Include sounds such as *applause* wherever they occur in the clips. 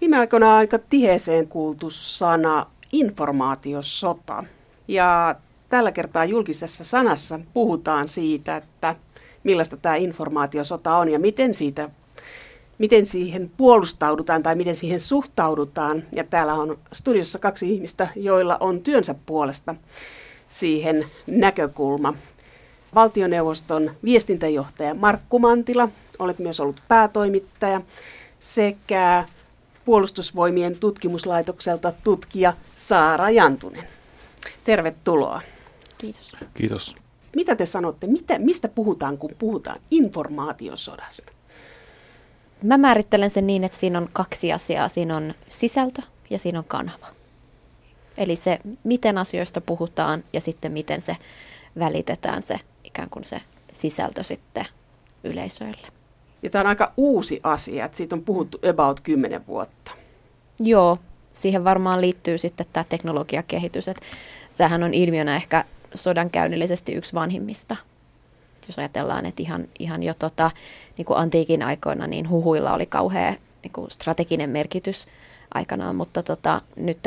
Viime aikoina aika tiheeseen kuultu sana informaatiosota. Ja tällä kertaa julkisessa sanassa puhutaan siitä, että millaista tämä informaatiosota on ja miten, siitä, miten siihen puolustaudutaan tai miten siihen suhtaudutaan. Ja täällä on studiossa kaksi ihmistä, joilla on työnsä puolesta siihen näkökulma. Valtioneuvoston viestintäjohtaja Markku Mantila, olet myös ollut päätoimittaja, sekä puolustusvoimien tutkimuslaitokselta tutkija Saara Jantunen. Tervetuloa. Kiitos. Kiitos. Mitä te sanotte, mitä, mistä puhutaan, kun puhutaan informaatiosodasta? Mä määrittelen sen niin, että siinä on kaksi asiaa. Siinä on sisältö ja siinä on kanava. Eli se, miten asioista puhutaan ja sitten miten se välitetään se ikään kuin se sisältö sitten yleisöille. Ja tämä on aika uusi asia, että siitä on puhuttu about 10 vuotta. Joo, siihen varmaan liittyy sitten tämä teknologiakehitys. Että tämähän on ilmiönä ehkä sodankäynnillisesti yksi vanhimmista. Jos ajatellaan, että ihan, ihan jo tota, niin kuin antiikin aikoina, niin huhuilla oli kauhea niin kuin strateginen merkitys aikanaan, mutta tota, nyt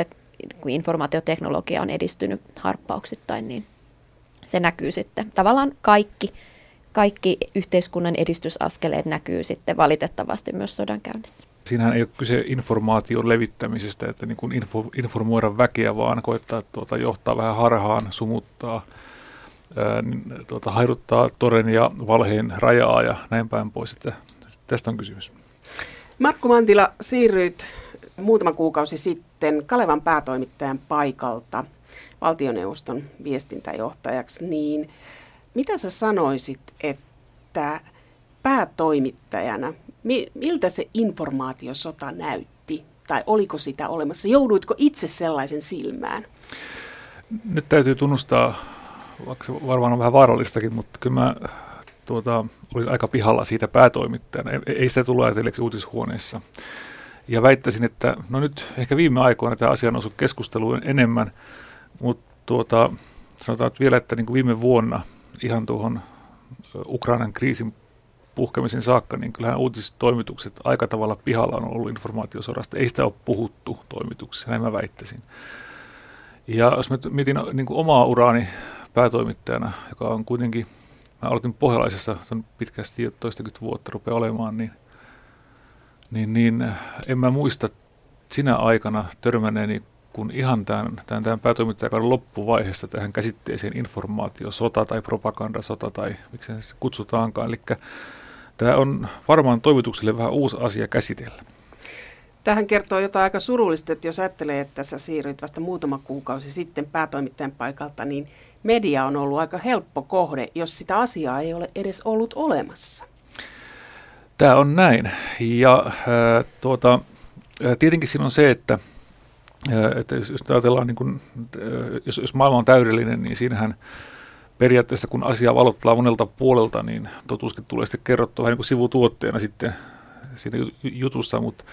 kun informaatioteknologia on edistynyt harppauksittain, niin se näkyy sitten. Tavallaan kaikki, kaikki yhteiskunnan edistysaskeleet näkyy sitten valitettavasti myös sodan käynnissä. Siinähän ei ole kyse informaation levittämisestä, että niin kuin info, informoida väkeä, vaan koittaa tuota, johtaa vähän harhaan, sumuttaa, ää, tuota, haiduttaa toden ja valheen rajaa ja näin päin pois. Että tästä on kysymys. Markku Mantila, siirryit muutama kuukausi sitten Kalevan päätoimittajan paikalta valtioneuvoston viestintäjohtajaksi, niin mitä sä sanoisit, että päätoimittajana, miltä se informaatiosota näytti? Tai oliko sitä olemassa? Jouduitko itse sellaisen silmään? Nyt täytyy tunnustaa, vaikka se varmaan on vähän vaarallistakin, mutta kyllä mä tuota, olin aika pihalla siitä päätoimittajana. Ei sitä tullut ajatelleeksi uutishuoneessa. Ja väittäisin, että no nyt ehkä viime aikoina tämä asia on noussut keskusteluun enemmän, mutta tuota, sanotaan että vielä, että niin kuin viime vuonna ihan tuohon Ukrainan kriisin puhkemisen saakka, niin kyllähän uutistoimitukset aika tavalla pihalla on ollut informaatiosodasta. Ei sitä ole puhuttu toimituksessa, näin mä väittäisin. Ja jos mä mietin niin kuin omaa uraani päätoimittajana, joka on kuitenkin, mä aloitin pohjalaisessa, se on pitkästi jo toistakymmentä vuotta rupeaa olemaan, niin, niin, niin en mä muista sinä aikana törmänneeni kun ihan tämän, tämän, tämän päätoimittajakauden loppuvaiheessa tähän käsitteeseen informaatiosota tai propagandasota tai miksi se kutsutaankaan. Eli tämä on varmaan toimitukselle vähän uusi asia käsitellä. Tähän kertoo jotain aika surullista, että jos ajattelee, että sä siirryit vasta muutama kuukausi sitten päätoimittajan paikalta, niin media on ollut aika helppo kohde, jos sitä asiaa ei ole edes ollut olemassa. Tämä on näin. Ja äh, tuota, äh, tietenkin siinä on se, että että jos, jos ajatellaan, niin kuin, jos, jos maailma on täydellinen, niin siinähän periaatteessa kun asia valotellaan monelta puolelta, niin totuuskin tulee sitten kerrottua vähän niin kuin sivutuotteena sitten siinä jutussa, mutta,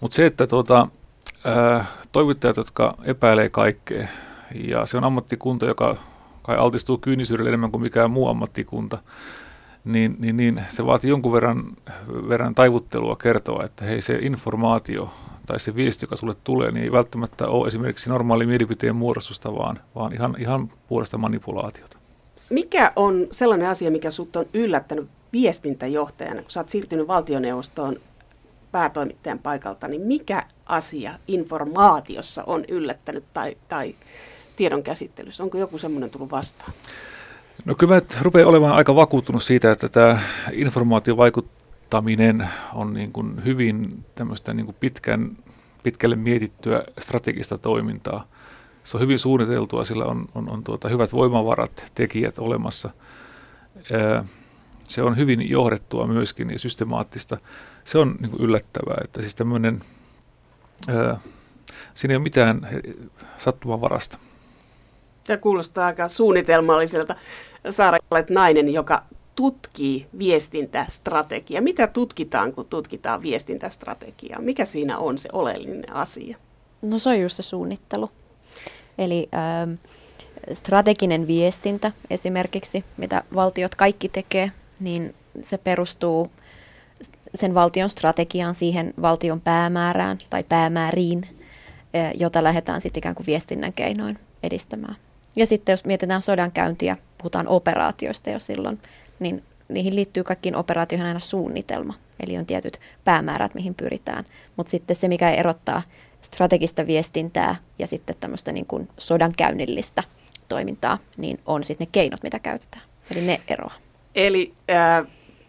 mutta se, että tuota, toimittajat, jotka epäilee kaikkea, ja se on ammattikunta, joka kai altistuu kyynisyydelle enemmän kuin mikään muu ammattikunta, niin, niin, niin se vaatii jonkun verran, verran taivuttelua kertoa, että hei se informaatio tai se viesti, joka sulle tulee, niin ei välttämättä ole esimerkiksi normaali mielipiteen muodostusta, vaan, vaan ihan, ihan puolesta manipulaatiota. Mikä on sellainen asia, mikä sinut on yllättänyt viestintäjohtajana, kun sä oot siirtynyt valtioneuvostoon päätoimittajan paikalta, niin mikä asia informaatiossa on yllättänyt tai, tai tiedon käsittelyssä? Onko joku semmoinen tullut vastaan? No kyllä mä rupean olemaan aika vakuuttunut siitä, että tämä informaatiovaikuttaminen on niin kuin hyvin tämmöistä niin kuin pitkän, pitkälle mietittyä strategista toimintaa. Se on hyvin suunniteltua, sillä on, on, on tuota, hyvät voimavarat, tekijät olemassa. Se on hyvin johdettua myöskin ja systemaattista. Se on niin kuin yllättävää, että siis tämmöinen, siinä ei ole mitään sattumavarasta. Tämä kuulostaa aika suunnitelmalliselta. Saara, olet nainen, joka tutkii viestintästrategiaa. Mitä tutkitaan, kun tutkitaan viestintästrategiaa? Mikä siinä on se oleellinen asia? No se on just se suunnittelu. Eli ähm, strateginen viestintä esimerkiksi, mitä valtiot kaikki tekee, niin se perustuu sen valtion strategiaan, siihen valtion päämäärään tai päämääriin, jota lähdetään sitten ikään kuin viestinnän keinoin edistämään. Ja sitten jos mietitään sodankäyntiä, puhutaan operaatioista jo silloin, niin niihin liittyy kaikkiin operaatioihin aina suunnitelma. Eli on tietyt päämäärät, mihin pyritään. Mutta sitten se, mikä erottaa strategista viestintää ja sitten tämmöistä niin kuin sodankäynnillistä toimintaa, niin on sitten ne keinot, mitä käytetään. Eli ne eroa. Eli äh,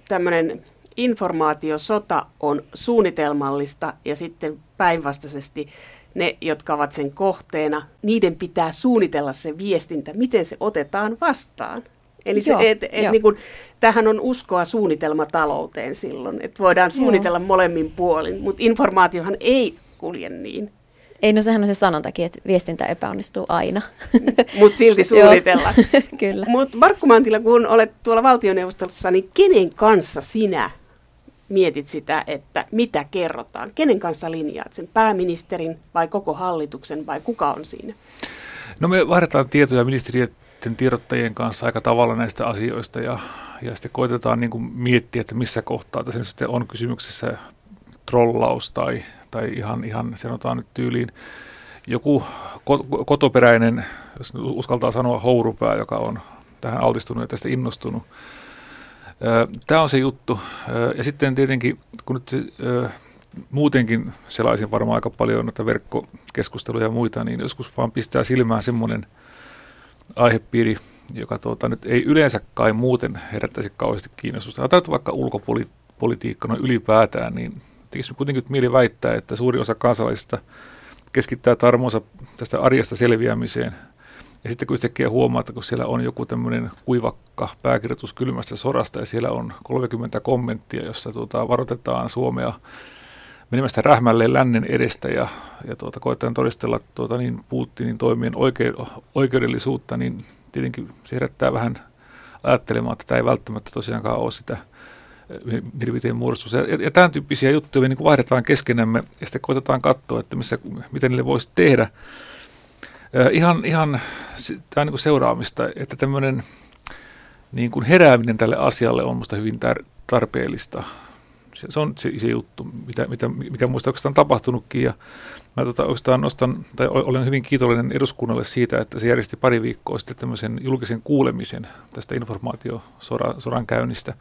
tämmöinen informaatiosota on suunnitelmallista ja sitten päinvastaisesti ne, jotka ovat sen kohteena, niiden pitää suunnitella se viestintä, miten se otetaan vastaan. Eli se, et, et niin kun, tähän on uskoa suunnitelmatalouteen silloin, että voidaan suunnitella Joo. molemmin puolin, mutta informaatiohan ei kulje niin. Ei, no sehän on se sanontakin, että viestintä epäonnistuu aina. Mutta silti *laughs* suunnitellaan. *laughs* Kyllä. Mutta Markku Mantila, kun olet tuolla valtioneuvostossa, niin kenen kanssa sinä mietit sitä, että mitä kerrotaan? Kenen kanssa linjaat sen? Pääministerin vai koko hallituksen vai kuka on siinä? No me vaihdetaan tietoja ministeriöiden tiedottajien kanssa aika tavalla näistä asioista ja, ja sitten koitetaan niin miettiä, että missä kohtaa tässä nyt sitten on kysymyksessä trollaus tai, tai ihan, ihan sanotaan nyt tyyliin joku kotoperäinen, jos uskaltaa sanoa hourupää, joka on tähän altistunut ja tästä innostunut, Tämä on se juttu. Ja sitten tietenkin, kun nyt muutenkin selaisin varmaan aika paljon noita verkkokeskusteluja ja muita, niin joskus vaan pistää silmään semmoinen aihepiiri, joka tuota, nyt ei yleensä kai muuten herättäisi kauheasti kiinnostusta. Otetaan vaikka ulkopolitiikka noin ylipäätään, niin tekisi kuitenkin mieli väittää, että suuri osa kansalaisista keskittää tarmonsa tästä arjesta selviämiseen – ja sitten kun yhtäkkiä huomaa, että kun siellä on joku tämmöinen kuivakka pääkirjoitus kylmästä sodasta ja siellä on 30 kommenttia, jossa tuota, varoitetaan Suomea menemästä rähmälleen lännen edestä ja, ja tuota, koetaan todistella tuota, niin Putinin toimien oike, oikeudellisuutta, niin tietenkin se herättää vähän ajattelemaan, että tämä ei välttämättä tosiaankaan ole sitä mielipiteen muodostus. Ja, ja tämän tyyppisiä juttuja me niin vaihdetaan keskenämme ja sitten koitetaan katsoa, että missä, miten niille voisi tehdä. Ihan, ihan tämä niin seuraamista, että tämmöinen niin kuin herääminen tälle asialle on minusta hyvin tar- tarpeellista. Se, se on se, se juttu, mitä, mitä, mikä minusta oikeastaan tapahtunutkin. Ja mä tota, oikeastaan nostan, tai olen hyvin kiitollinen eduskunnalle siitä, että se järjesti pari viikkoa sitten tämmöisen julkisen kuulemisen tästä informaatiosodan käynnistä.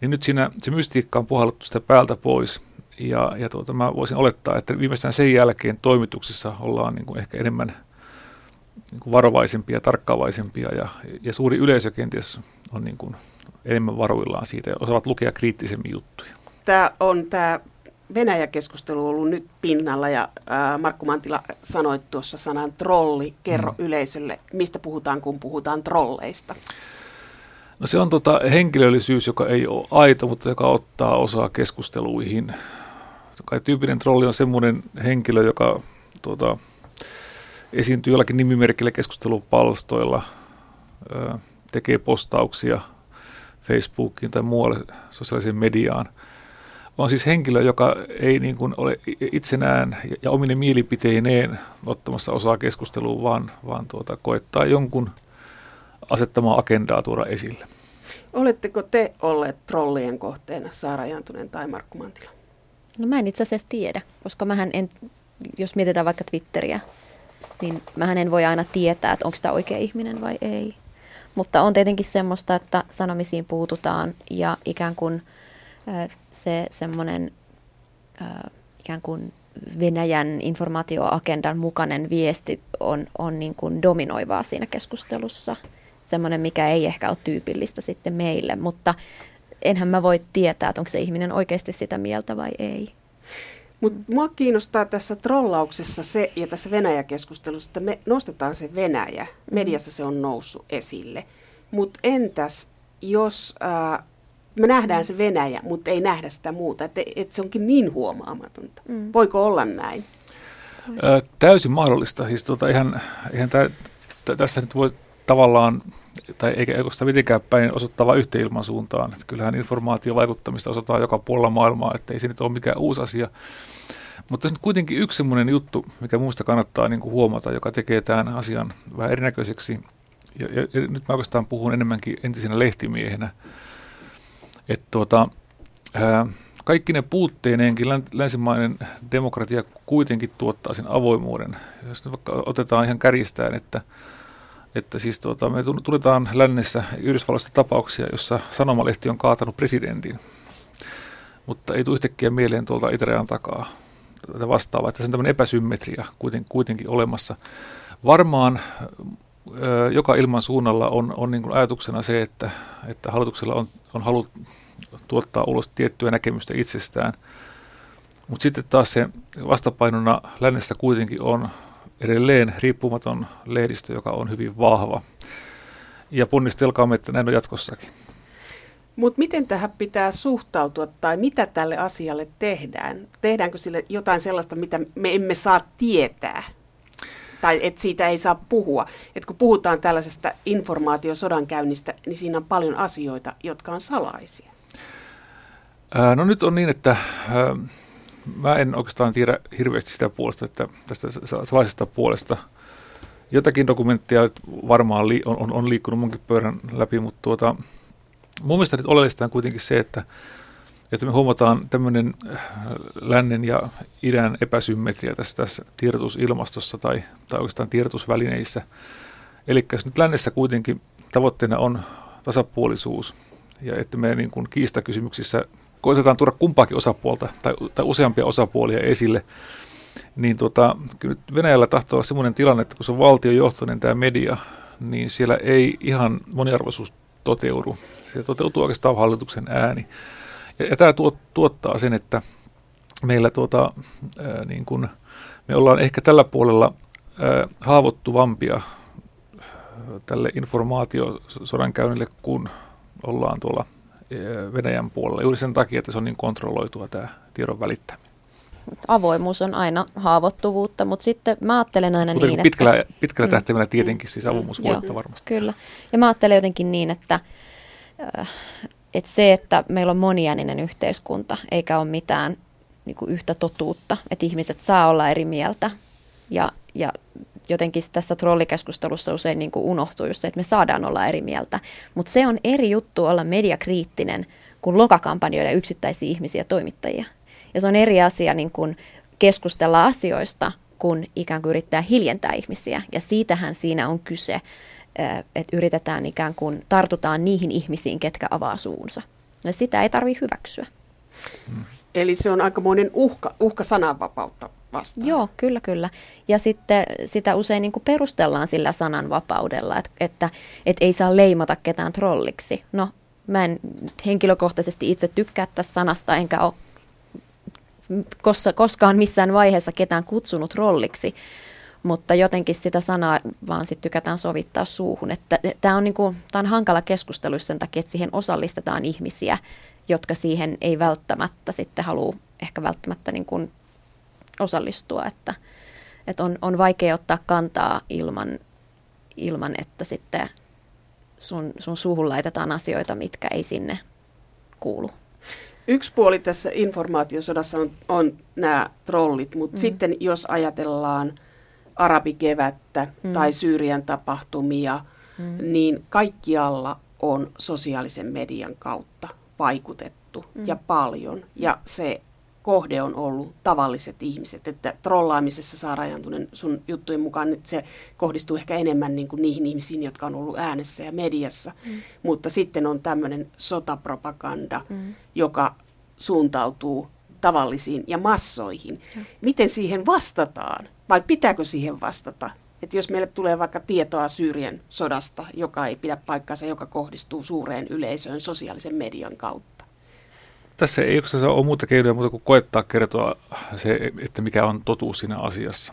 Niin nyt siinä se mystiikka on puhalluttu sitä päältä pois. Ja, ja tuota, mä voisin olettaa, että viimeistään sen jälkeen toimituksissa ollaan niin kuin ehkä enemmän – niin kuin varovaisempia, tarkkaavaisempia ja, ja suuri yleisö kenties on niin kuin enemmän varuillaan siitä ja osaavat lukea kriittisemmin juttuja. Tämä on tämä Venäjä-keskustelu ollut nyt pinnalla ja ää, Markku Mantila sanoi tuossa sanan trolli. Kerro mm. yleisölle, mistä puhutaan, kun puhutaan trolleista. No se on tota henkilöllisyys, joka ei ole aito, mutta joka ottaa osaa keskusteluihin. Kai tyypillinen trolli on semmoinen henkilö, joka tuota, esiintyy jollakin nimimerkillä keskustelupalstoilla, tekee postauksia Facebookiin tai muualle sosiaaliseen mediaan. On siis henkilö, joka ei niin kuin ole itsenään ja omine mielipiteineen ottamassa osaa keskusteluun, vaan, vaan tuota, koettaa jonkun asettamaa agendaa tuoda esille. Oletteko te olleet trollien kohteena, Saara Jantunen tai Markku Mantila? No mä en itse asiassa tiedä, koska mähän en, jos mietitään vaikka Twitteriä, niin mä en voi aina tietää, että onko tämä oikea ihminen vai ei. Mutta on tietenkin semmoista, että sanomisiin puututaan ja ikään kuin se semmoinen ikään kuin Venäjän informaatioagendan mukainen viesti on, on niin kuin dominoivaa siinä keskustelussa. Semmoinen, mikä ei ehkä ole tyypillistä sitten meille, mutta enhän mä voi tietää, että onko se ihminen oikeasti sitä mieltä vai ei. Mutta mua kiinnostaa tässä trollauksessa se, ja tässä Venäjä-keskustelussa, että me nostetaan se Venäjä. Mm-hmm. Mediassa se on noussut esille. Mutta entäs, jos äh, me nähdään se Venäjä, mutta ei nähdä sitä muuta, että et se onkin niin huomaamatonta. Mm. Voiko olla näin? Ö, täysin mahdollista. Siis tuota, ihan, ihan tä, tä, tässä nyt voi tavallaan, tai eikä sitä mitenkään päin osoittava yhteen ilman suuntaan. Että kyllähän informaatiovaikuttamista osataan joka puolella maailmaa, että ei se nyt ole mikään uusi asia. Mutta tässä on kuitenkin yksi sellainen juttu, mikä muusta kannattaa niin kuin huomata, joka tekee tämän asian vähän erinäköiseksi. Ja, ja, ja nyt mä oikeastaan puhun enemmänkin entisenä lehtimiehenä. Että tuota, ää, kaikki ne puutteineenkin länsimainen demokratia kuitenkin tuottaa sen avoimuuden. Jos nyt vaikka otetaan ihan kärjistään, että, että siis tuota, me tunnetaan lännessä Yhdysvalloista tapauksia, jossa sanomalehti on kaatanut presidentin, mutta ei tule yhtäkkiä mieleen tuolta itärajan takaa tätä vastaavaa, että se on tämmöinen epäsymmetria kuitenkin, kuitenkin olemassa. Varmaan joka ilman suunnalla on, on niin kuin ajatuksena se, että, että hallituksella on, on halu tuottaa ulos tiettyä näkemystä itsestään. Mutta sitten taas se vastapainona lännestä kuitenkin on edelleen riippumaton lehdistö, joka on hyvin vahva. Ja ponnistelkaamme, että näin on jatkossakin. Mutta miten tähän pitää suhtautua tai mitä tälle asialle tehdään? Tehdäänkö sille jotain sellaista, mitä me emme saa tietää? Tai että siitä ei saa puhua. Et kun puhutaan tällaisesta informaatiosodankäynnistä, niin siinä on paljon asioita, jotka on salaisia. No nyt on niin, että mä en oikeastaan tiedä hirveästi sitä puolesta, että tästä salaisesta puolesta. Jotakin dokumenttia varmaan on, on, on liikkunut munkin pöydän läpi, mutta tuota, mun mielestä nyt oleellista on kuitenkin se, että, että me huomataan tämmöinen lännen ja idän epäsymmetria tässä, tässä tiedotusilmastossa tai, tai oikeastaan tiedotusvälineissä. Eli jos nyt lännessä kuitenkin tavoitteena on tasapuolisuus ja että me niin kuin kiistakysymyksissä koitetaan tuoda kumpaakin osapuolta tai, tai useampia osapuolia esille, niin tota, kyllä nyt Venäjällä tahtoo olla sellainen tilanne, että kun se on valtiojohtoinen tämä media, niin siellä ei ihan moniarvoisuus toteudu. Se toteutuu oikeastaan hallituksen ääni. Ja, tämä tuot, tuottaa sen, että meillä tuota, ää, niin kun, me ollaan ehkä tällä puolella ää, haavoittuvampia tälle informaatiosodankäynnille, kun ollaan tuolla Venäjän puolella juuri sen takia, että se on niin kontrolloitua tämä tiedon välittäminen. Avoimuus on aina haavoittuvuutta, mutta sitten mä ajattelen aina mutta niin, pitkällä, että... Pitkällä mm. tähtäimellä tietenkin siis avoimuus voittaa varmasti. Kyllä, ja mä ajattelen jotenkin niin, että, äh, että se, että meillä on moniääninen yhteiskunta, eikä ole mitään niin kuin yhtä totuutta, että ihmiset saa olla eri mieltä ja, ja jotenkin tässä trollikeskustelussa usein niin kuin unohtuu just se, että me saadaan olla eri mieltä. Mutta se on eri juttu olla mediakriittinen kuin lokakampanjoida yksittäisiä ihmisiä toimittajia. Ja se on eri asia niin kuin keskustella asioista, kun ikään kuin yrittää hiljentää ihmisiä. Ja siitähän siinä on kyse, että yritetään ikään kuin tartutaan niihin ihmisiin, ketkä avaa suunsa. Ja sitä ei tarvitse hyväksyä. Eli se on aikamoinen uhka, uhka sananvapautta vastaan. Joo, kyllä, kyllä. Ja sitten sitä usein niin perustellaan sillä sananvapaudella, että, että, että ei saa leimata ketään trolliksi. No, mä en henkilökohtaisesti itse tykkää tästä sanasta, enkä ole koskaan missään vaiheessa ketään kutsunut rolliksi, mutta jotenkin sitä sanaa vaan sitten tykätään sovittaa suuhun. Tämä on, niinku, on hankala keskustelu sen takia, että siihen osallistetaan ihmisiä, jotka siihen ei välttämättä sitten halua ehkä välttämättä niin kuin osallistua, että, että on, on vaikea ottaa kantaa ilman, ilman että sitten sun, sun suuhun laitetaan asioita, mitkä ei sinne kuulu. Yksi puoli tässä informaatiosodassa on, on nämä trollit, mutta mm. sitten jos ajatellaan arabikevättä mm. tai Syyrian tapahtumia, mm. niin kaikkialla on sosiaalisen median kautta vaikutettu mm. ja paljon. Ja se kohde on ollut tavalliset ihmiset. Että trollaamisessa saa rajantuneen sun juttujen mukaan, että se kohdistuu ehkä enemmän niin kuin niihin ihmisiin, jotka on ollut äänessä ja mediassa. Mm. Mutta sitten on tämmöinen sotapropaganda, mm. joka suuntautuu tavallisiin ja massoihin. Mm. Miten siihen vastataan? Vai pitääkö siihen vastata? Että jos meille tulee vaikka tietoa Syyrien sodasta, joka ei pidä paikkaansa, joka kohdistuu suureen yleisöön sosiaalisen median kautta tässä ei ole muuta keinoja muuta kuin koettaa kertoa se, että mikä on totuus siinä asiassa.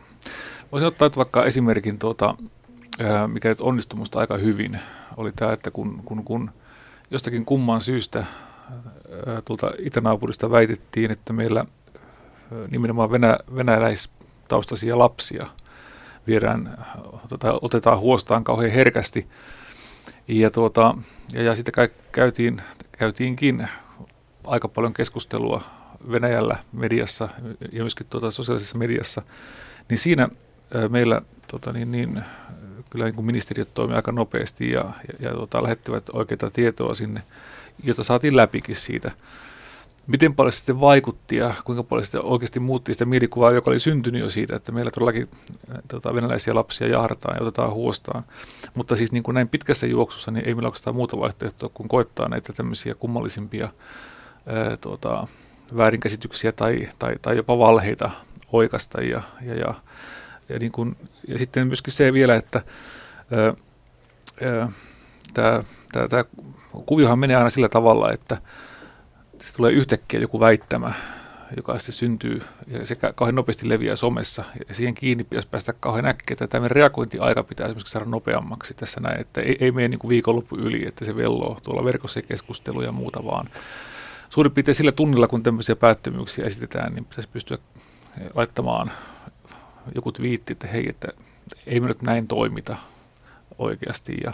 Voisin ottaa vaikka esimerkin, tuota, mikä nyt onnistui minusta aika hyvin, oli tämä, että kun, kun, kun jostakin kumman syystä tuolta itänaapurista väitettiin, että meillä nimenomaan venä, venäläistaustaisia lapsia viedään, tai otetaan huostaan kauhean herkästi. Ja, tuota, ja, ja sitten käytiin, käytiinkin aika paljon keskustelua Venäjällä mediassa ja myöskin tuota, sosiaalisessa mediassa, niin siinä meillä tota, niin, niin, kyllä niin kuin ministeriöt toimivat aika nopeasti ja, ja, ja tota, lähettivät oikeita tietoa sinne, jota saatiin läpikin siitä. Miten paljon sitten vaikutti ja kuinka paljon sitten oikeasti muutti sitä mielikuvaa, joka oli syntynyt jo siitä, että meillä todellakin tota, venäläisiä lapsia jahdataan ja otetaan huostaan. Mutta siis niin kuin näin pitkässä juoksussa niin ei meillä oikeastaan muuta vaihtoehtoa kuin koettaa näitä tämmöisiä kummallisimpia ää, tuota, väärinkäsityksiä tai, tai, tai jopa valheita oikasta. Ja, ja, ja, ja, niin kuin, ja sitten myöskin se vielä, että tämä kuviohan menee aina sillä tavalla, että se tulee yhtäkkiä joku väittämä, joka sitten syntyy ja se kauhean nopeasti leviää somessa. Ja siihen kiinni pitäisi päästä kauhean äkkiä. Että tämä reagointiaika pitää esimerkiksi saada nopeammaksi tässä näin, että ei, ei mene niin kuin viikonloppu yli, että se velloo tuolla verkossa keskusteluja ja muuta, vaan suurin piirtein sillä tunnilla, kun tämmöisiä päättömyyksiä esitetään, niin pitäisi pystyä laittamaan joku twiitti, että hei, että ei me nyt näin toimita oikeasti. Ja,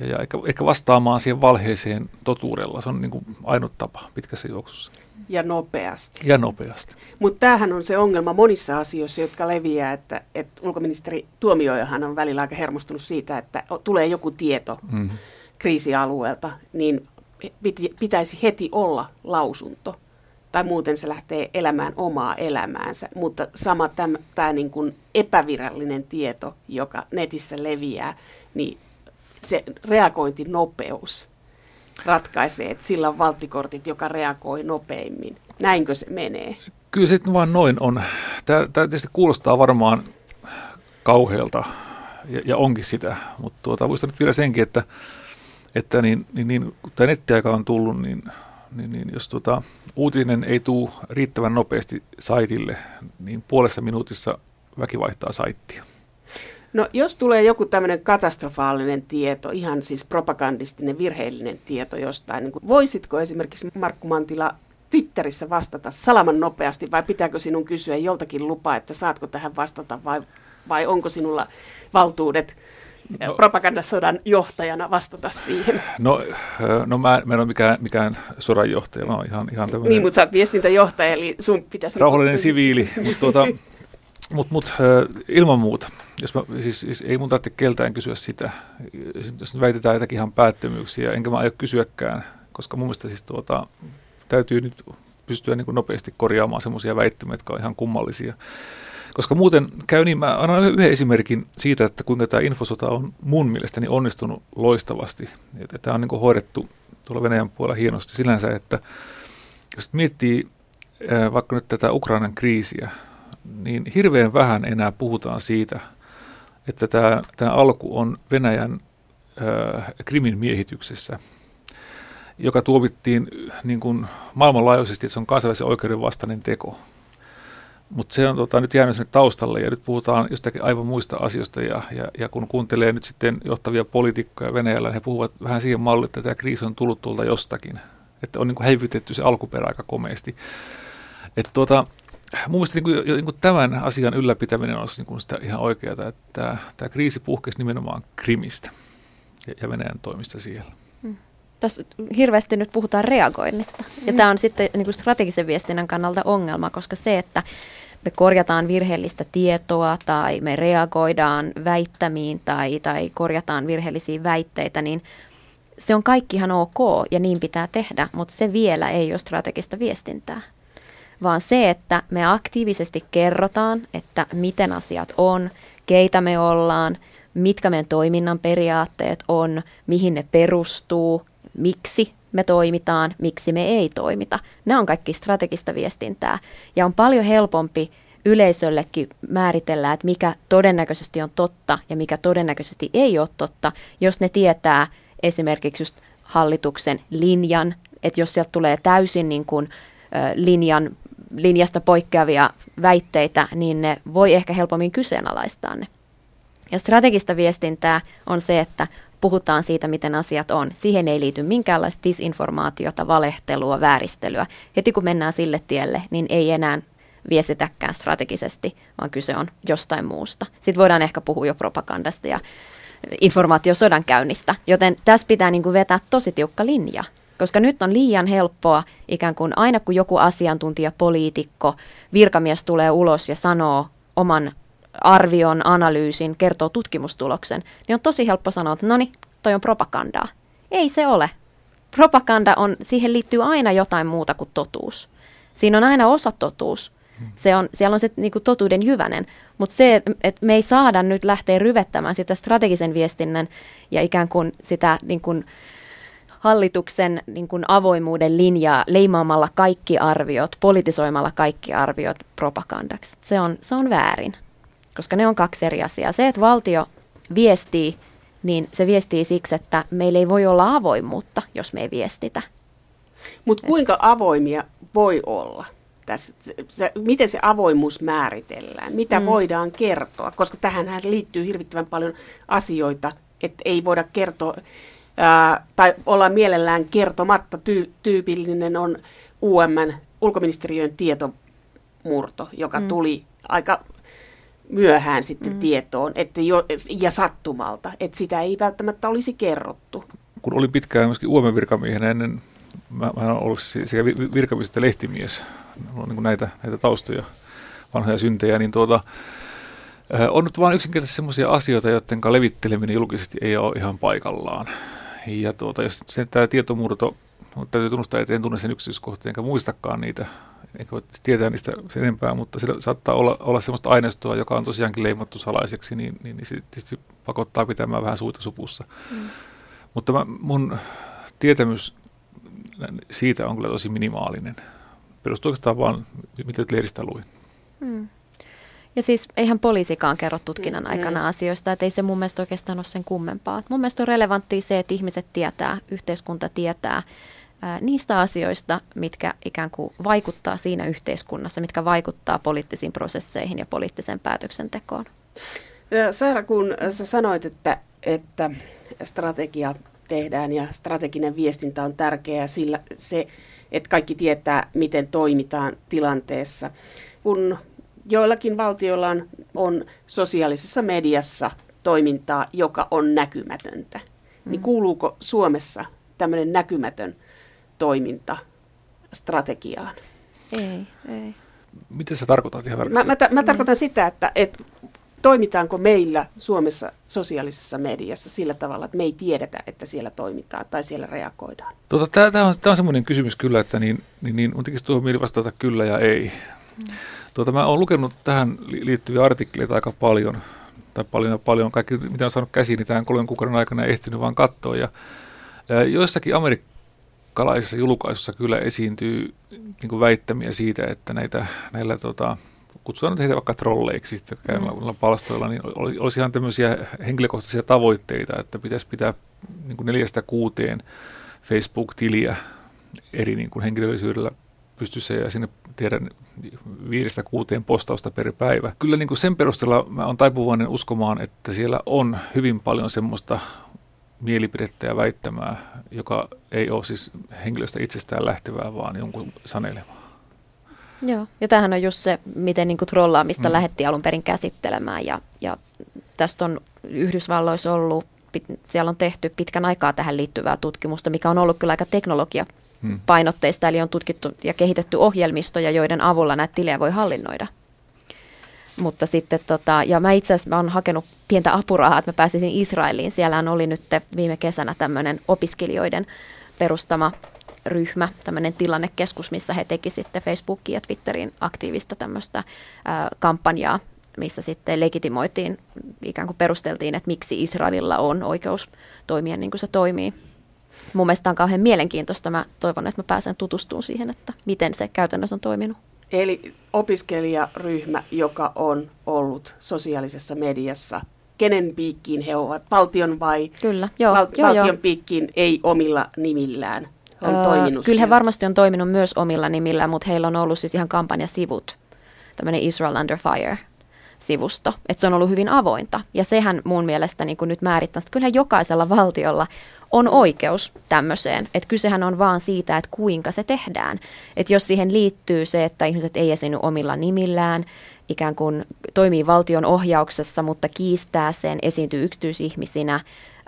ja, ja ehkä, ehkä vastaamaan siihen valheeseen totuudella. Se on niin kuin ainut tapa pitkässä juoksussa. Ja nopeasti. Ja nopeasti. Mutta tämähän on se ongelma monissa asioissa, jotka leviää, että, että ulkoministeri Tuomiojahan on välillä aika hermostunut siitä, että tulee joku tieto mm. kriisialueelta, niin pitäisi heti olla lausunto. Tai muuten se lähtee elämään omaa elämäänsä. Mutta sama tämä niin kuin epävirallinen tieto, joka netissä leviää, niin se reagointinopeus ratkaisee, että sillä on valttikortit, joka reagoi nopeimmin. Näinkö se menee? Kyllä se vaan noin on. Tämä, tietysti kuulostaa varmaan kauhealta ja, ja onkin sitä, mutta tuota, muistan nyt vielä senkin, että, että niin, niin, niin, kun tämä nettiaika on tullut, niin, niin, niin jos tuota, uutinen ei tule riittävän nopeasti saitille, niin puolessa minuutissa väki vaihtaa saittia. No jos tulee joku tämmöinen katastrofaalinen tieto, ihan siis propagandistinen, virheellinen tieto jostain, niin voisitko esimerkiksi Markku Mantila Twitterissä vastata salaman nopeasti vai pitääkö sinun kysyä joltakin lupaa, että saatko tähän vastata vai, vai onko sinulla valtuudet no, propagandasodan johtajana vastata siihen? No, no mä, mä en ole mikään, mikään sodan johtaja, mä oon ihan, ihan tämmöinen... Niin, mutta sä oot viestintäjohtaja, eli sun pitäisi... Rauhallinen niin siviili, mutta tuota, *laughs* mut, mut, ilman muuta jos mä, siis, siis ei mun tarvitse keltään kysyä sitä, jos nyt väitetään jotakin ihan päättömyyksiä, enkä mä aio kysyäkään, koska mun mielestä siis tuota, täytyy nyt pystyä niin nopeasti korjaamaan semmoisia väittämiä, jotka on ihan kummallisia. Koska muuten käy niin, mä annan yhden esimerkin siitä, että kuinka tämä infosota on mun mielestäni onnistunut loistavasti. Että tämä on niin hoidettu tuolla Venäjän puolella hienosti sinänsä, että jos miettii vaikka nyt tätä Ukrainan kriisiä, niin hirveän vähän enää puhutaan siitä – että tämä, tämä alku on Venäjän äh, Krimin miehityksessä, joka tuomittiin niin kuin maailmanlaajuisesti, että se on kansainvälisen oikeuden vastainen teko. Mutta se on tota, nyt jäänyt sinne taustalle ja nyt puhutaan jostakin aivan muista asioista ja, ja, ja kun kuuntelee nyt sitten johtavia poliitikkoja Venäjällä, niin he puhuvat vähän siihen malliin, että tämä kriisi on tullut tuolta jostakin. Että on niin kuin häivytetty se alkuperä aika komeasti. Että tuota, mun mielestä niin kuin, niin kuin tämän asian ylläpitäminen olisi niin kuin sitä ihan oikeaa, että tämä, kriisi puhkesi nimenomaan Krimistä ja, ja Venäjän toimista siellä. Hmm. Tässä hirveästi nyt puhutaan reagoinnista. Ja tämä on sitten niin kuin strategisen viestinnän kannalta ongelma, koska se, että me korjataan virheellistä tietoa tai me reagoidaan väittämiin tai, tai korjataan virheellisiä väitteitä, niin se on kaikkihan ok ja niin pitää tehdä, mutta se vielä ei ole strategista viestintää vaan se, että me aktiivisesti kerrotaan, että miten asiat on, keitä me ollaan, mitkä meidän toiminnan periaatteet on, mihin ne perustuu, miksi me toimitaan, miksi me ei toimita. Nämä on kaikki strategista viestintää ja on paljon helpompi yleisöllekin määritellä, että mikä todennäköisesti on totta ja mikä todennäköisesti ei ole totta, jos ne tietää esimerkiksi just hallituksen linjan, että jos sieltä tulee täysin niin kuin, linjan linjasta poikkeavia väitteitä, niin ne voi ehkä helpommin kyseenalaistaa ne. Ja strategista viestintää on se, että puhutaan siitä, miten asiat on. Siihen ei liity minkäänlaista disinformaatiota, valehtelua, vääristelyä. Heti kun mennään sille tielle, niin ei enää viestitäkään strategisesti, vaan kyse on jostain muusta. Sitten voidaan ehkä puhua jo propagandasta ja informaatiosodan käynnistä, joten tässä pitää niin kuin vetää tosi tiukka linja. Koska nyt on liian helppoa ikään kuin aina kun joku asiantuntija, poliitikko, virkamies tulee ulos ja sanoo oman arvion, analyysin, kertoo tutkimustuloksen, niin on tosi helppo sanoa, että no niin, toi on propagandaa. Ei se ole. propaganda on, siihen liittyy aina jotain muuta kuin totuus. Siinä on aina osa totuus. Se on, siellä on se niin kuin totuuden jyvänen, mutta se, että me ei saada nyt lähteä ryvettämään sitä strategisen viestinnän ja ikään kuin sitä niin kuin hallituksen niin kuin avoimuuden linjaa leimaamalla kaikki arviot, politisoimalla kaikki arviot propagandaksi. Se on, se on väärin, koska ne on kaksi eri asiaa. Se, että valtio viestii, niin se viestii siksi, että meillä ei voi olla avoimuutta, jos me ei viestitä. Mutta kuinka avoimia voi olla? Tässä, se, se, miten se avoimuus määritellään? Mitä mm. voidaan kertoa? Koska tähän liittyy hirvittävän paljon asioita, että ei voida kertoa ää, tai olla mielellään kertomatta. Ty, tyypillinen on UMN, ulkoministeriön tietomurto, joka mm. tuli aika myöhään sitten mm. tietoon että jo, ja sattumalta, että sitä ei välttämättä olisi kerrottu. Kun olin pitkään myöskin UMN virkamiehenä ennen, mä, mä olen ollut sekä virkamies että lehtimies, on niin näitä, näitä taustoja, vanhoja syntejä, niin tuota, on nyt vain yksinkertaisesti sellaisia asioita, joiden levitteleminen julkisesti ei ole ihan paikallaan. Ja tuota, jos se, tämä tietomurto, täytyy tunnustaa, että en tunne sen yksityiskohtia, enkä muistakaan niitä, enkä voi tietää niistä sen enempää, mutta se saattaa olla, olla sellaista aineistoa, joka on tosiaankin leimattu salaiseksi, niin, niin, niin se tietysti pakottaa pitämään vähän suuta supussa. Mm. Mutta mä, mun tietämys siitä on kyllä tosi minimaalinen. Perustuu oikeastaan vaan, mitä lehdistä luin. Mm. Ja siis eihän poliisikaan kerro tutkinnan mm, aikana mm. asioista, että ei se mun mielestä oikeastaan ole sen kummempaa. Mun mielestä on relevanttia se, että ihmiset tietää, yhteiskunta tietää ää, niistä asioista, mitkä ikään kuin vaikuttaa siinä yhteiskunnassa, mitkä vaikuttaa poliittisiin prosesseihin ja poliittiseen päätöksentekoon. Saara, kun sä sanoit, että, että strategia tehdään ja strateginen viestintä on tärkeää, sillä se, että kaikki tietää, miten toimitaan tilanteessa. Kun joillakin valtioilla on, on sosiaalisessa mediassa toimintaa, joka on näkymätöntä. Niin mm. Niin kuuluuko Suomessa tämmöinen näkymätön toiminta strategiaan? Ei, ei. Mitä sä tarkoitat ihan Mä, mä, mä tarkoitan mm. sitä, että, että toimitaanko meillä Suomessa sosiaalisessa mediassa sillä tavalla, että me ei tiedetä, että siellä toimitaan tai siellä reagoidaan? Tota, Tämä on, on semmoinen kysymys kyllä, että niin, niin, niin on tekisi tuohon mieli vastata kyllä ja ei. Mm. Tuota, mä oon lukenut tähän liittyviä artikkeleita aika paljon, tai paljon ja paljon, kaikki mitä on saanut käsiin, niin tämän kolmen kuukauden aikana ehtinyt vaan katsoa. Ja, ja joissakin amerikkalaisissa julkaisuissa kyllä esiintyy niin kuin väittämiä siitä, että näitä, näillä tota, kutsutaan nyt heitä vaikka trolleiksi sitten mm. palstoilla, niin olisi ihan tämmöisiä henkilökohtaisia tavoitteita, että pitäisi pitää niin kuin neljästä kuuteen Facebook-tiliä eri niin kuin henkilöllisyydellä pystyssä ja sinne tehdä viidestä kuuteen postausta per päivä. Kyllä niin kuin sen perusteella mä olen taipuvainen uskomaan, että siellä on hyvin paljon semmoista mielipidettä ja väittämää, joka ei ole siis henkilöstä itsestään lähtevää, vaan jonkun sanelemaa. Joo, ja tämähän on just se, miten niin kuin trollaamista mm. lähdettiin alun perin käsittelemään, ja, ja tästä on Yhdysvalloissa ollut, siellä on tehty pitkän aikaa tähän liittyvää tutkimusta, mikä on ollut kyllä aika teknologia painotteista, eli on tutkittu ja kehitetty ohjelmistoja, joiden avulla näitä tilejä voi hallinnoida. Mutta sitten, tota, ja mä itse asiassa olen hakenut pientä apurahaa, että mä pääsisin Israeliin. Siellä oli nyt viime kesänä tämmöinen opiskelijoiden perustama ryhmä, tämmöinen tilannekeskus, missä he teki sitten Facebookiin ja Twitteriin aktiivista tämmöistä ää, kampanjaa, missä sitten legitimoitiin, ikään kuin perusteltiin, että miksi Israelilla on oikeus toimia niin kuin se toimii mun mielestä on kauhean mielenkiintoista. Mä toivon, että mä pääsen tutustumaan siihen, että miten se käytännössä on toiminut. Eli opiskelijaryhmä, joka on ollut sosiaalisessa mediassa, kenen piikkiin he ovat? Valtion vai Kyllä, joo, val- joo, valtion joo. piikkiin ei omilla nimillään? On öö, toiminut kyllä he varmasti on toiminut myös omilla nimillään, mutta heillä on ollut siis ihan kampanjasivut, tämmöinen Israel Under Fire sivusto, että se on ollut hyvin avointa. Ja sehän mun mielestä niin nyt määrittää, että kyllähän jokaisella valtiolla on oikeus tämmöiseen. Että kysehän on vaan siitä, että kuinka se tehdään. Että jos siihen liittyy se, että ihmiset ei esiinny omilla nimillään, ikään kuin toimii valtion ohjauksessa, mutta kiistää sen, esiintyy yksityisihmisinä,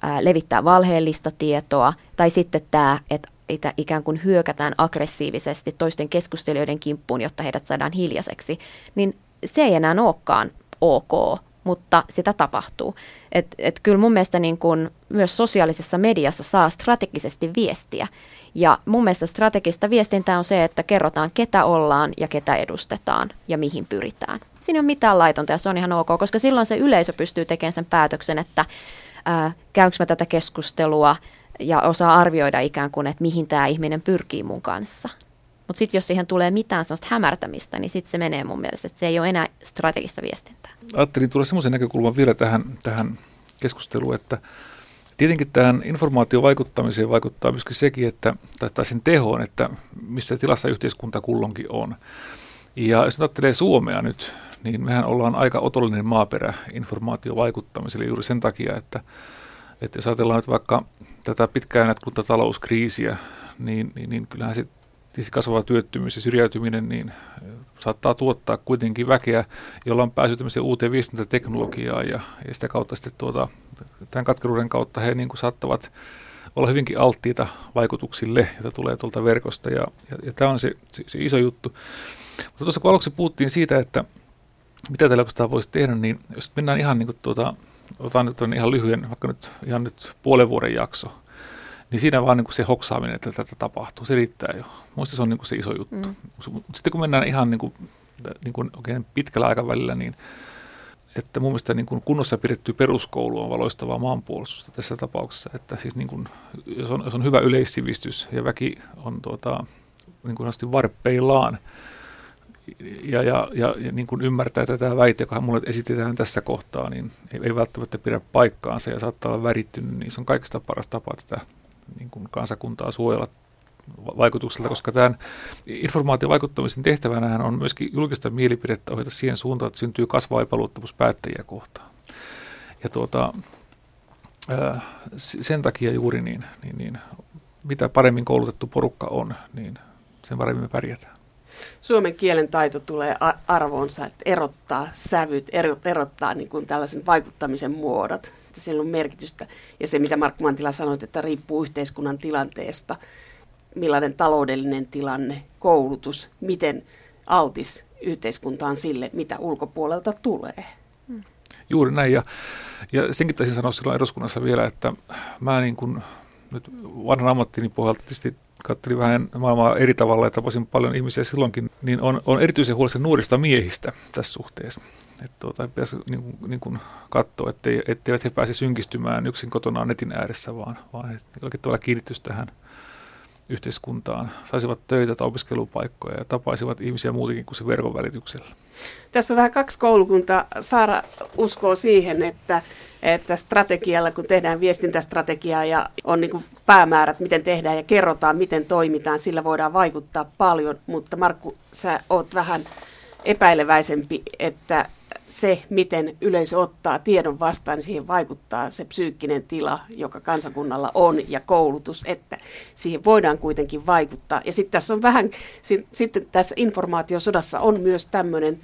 ää, levittää valheellista tietoa, tai sitten tämä, että ikään kuin hyökätään aggressiivisesti toisten keskustelijoiden kimppuun, jotta heidät saadaan hiljaiseksi, niin se ei enää olekaan ok. mutta sitä tapahtuu. Et, et kyllä mun mielestä niin kun myös sosiaalisessa mediassa saa strategisesti viestiä. Ja mun mielestä strategista viestintää on se, että kerrotaan ketä ollaan ja ketä edustetaan ja mihin pyritään. Siinä ei ole mitään laitonta ja se on ihan ok, koska silloin se yleisö pystyy tekemään sen päätöksen, että ää, käykö mä tätä keskustelua ja osaa arvioida ikään kuin, että mihin tämä ihminen pyrkii mun kanssa. Mutta sitten jos siihen tulee mitään sellaista hämärtämistä, niin sitten se menee mun mielestä, että se ei ole enää strategista viestintää. Ajattelin tulla semmoisen näkökulman vielä tähän, tähän keskusteluun, että tietenkin tähän informaatiovaikuttamiseen vaikuttaa myöskin sekin, että, tai sen tehoon, että missä tilassa yhteiskunta kullonkin on. Ja jos ajattelee Suomea nyt, niin mehän ollaan aika otollinen maaperä informaatiovaikuttamiselle juuri sen takia, että, että jos ajatellaan nyt vaikka tätä pitkään jatkunutta talouskriisiä, niin, niin, niin kyllähän se tietysti kasvava työttömyys ja syrjäytyminen niin saattaa tuottaa kuitenkin väkeä, jolla on pääsy uuteen viestintäteknologiaan ja, ja sitä kautta sitten tuota, tämän katkeruuden kautta he niin kuin saattavat olla hyvinkin alttiita vaikutuksille, joita tulee tuolta verkosta ja, ja, ja tämä on se, se, se iso juttu. Mutta tuossa kun aluksi puhuttiin siitä, että mitä tällä oikeastaan voisi tehdä, niin jos mennään ihan niin kuin tuota, otan nyt ihan lyhyen, vaikka nyt ihan nyt puolen vuoden jakso, niin siinä vaan niin kuin se hoksaaminen, että tätä tapahtuu, se riittää jo. Muista se on niin kuin se iso juttu. Mm. Sitten kun mennään ihan niin kuin, niin kuin oikein pitkällä aikavälillä, niin että mun mielestä niin kuin kunnossa pidetty peruskoulu on valoistavaa maanpuolustusta tässä tapauksessa. Että siis niin kuin, jos, on, jos on hyvä yleissivistys ja väki on tuota, niin kuin varppeillaan, ja, ja, ja, ja niin kuin ymmärtää tätä väite, joka mulle esitetään tässä kohtaa, niin ei, ei välttämättä pidä paikkaansa ja saattaa olla värittynyt, niin se on kaikista paras tapa tätä niin kuin kansakuntaa suojella vaikutukselta, koska tämän informaatiovaikuttamisen tehtävänä on myöskin julkista mielipidettä ohjata siihen suuntaan, että syntyy kasvava epäluottamus päättäjiä kohtaan. Ja tuota, sen takia juuri niin, niin, niin, mitä paremmin koulutettu porukka on, niin sen paremmin me pärjätään. Suomen kielen taito tulee arvoonsa, että erottaa sävyt, erottaa niin kuin tällaisen vaikuttamisen muodot että sillä on merkitystä. Ja se, mitä Markku Mantila sanoi, että riippuu yhteiskunnan tilanteesta, millainen taloudellinen tilanne, koulutus, miten altis yhteiskunta on sille, mitä ulkopuolelta tulee. Hmm. Juuri näin. Ja, ja senkin taisin sanoa silloin eduskunnassa vielä, että mä niin kuin nyt vanhan ammattini pohjalta tietysti katselin vähän maailmaa eri tavalla ja tapasin paljon ihmisiä silloinkin, niin on, on erityisen huolissani nuorista miehistä tässä suhteessa. Että tuota, pitäisi niin kuin, niin kuin katsoa, ettei, etteivät he pääse synkistymään yksin kotona netin ääressä, vaan, vaan jollakin tavalla kiinnittyisi tähän yhteiskuntaan, saisivat töitä tai opiskelupaikkoja ja tapaisivat ihmisiä muutenkin kuin se verkon välityksellä. Tässä on vähän kaksi koulukuntaa. Saara uskoo siihen, että, että strategialla, kun tehdään viestintästrategiaa ja on niin kuin päämäärät, miten tehdään ja kerrotaan, miten toimitaan, sillä voidaan vaikuttaa paljon. Mutta Markku, sä oot vähän epäileväisempi, että se, miten yleisö ottaa tiedon vastaan, niin siihen vaikuttaa se psyykkinen tila, joka kansakunnalla on, ja koulutus, että siihen voidaan kuitenkin vaikuttaa. Ja sitten tässä on vähän, sitten tässä informaatiosodassa on myös tämmöinen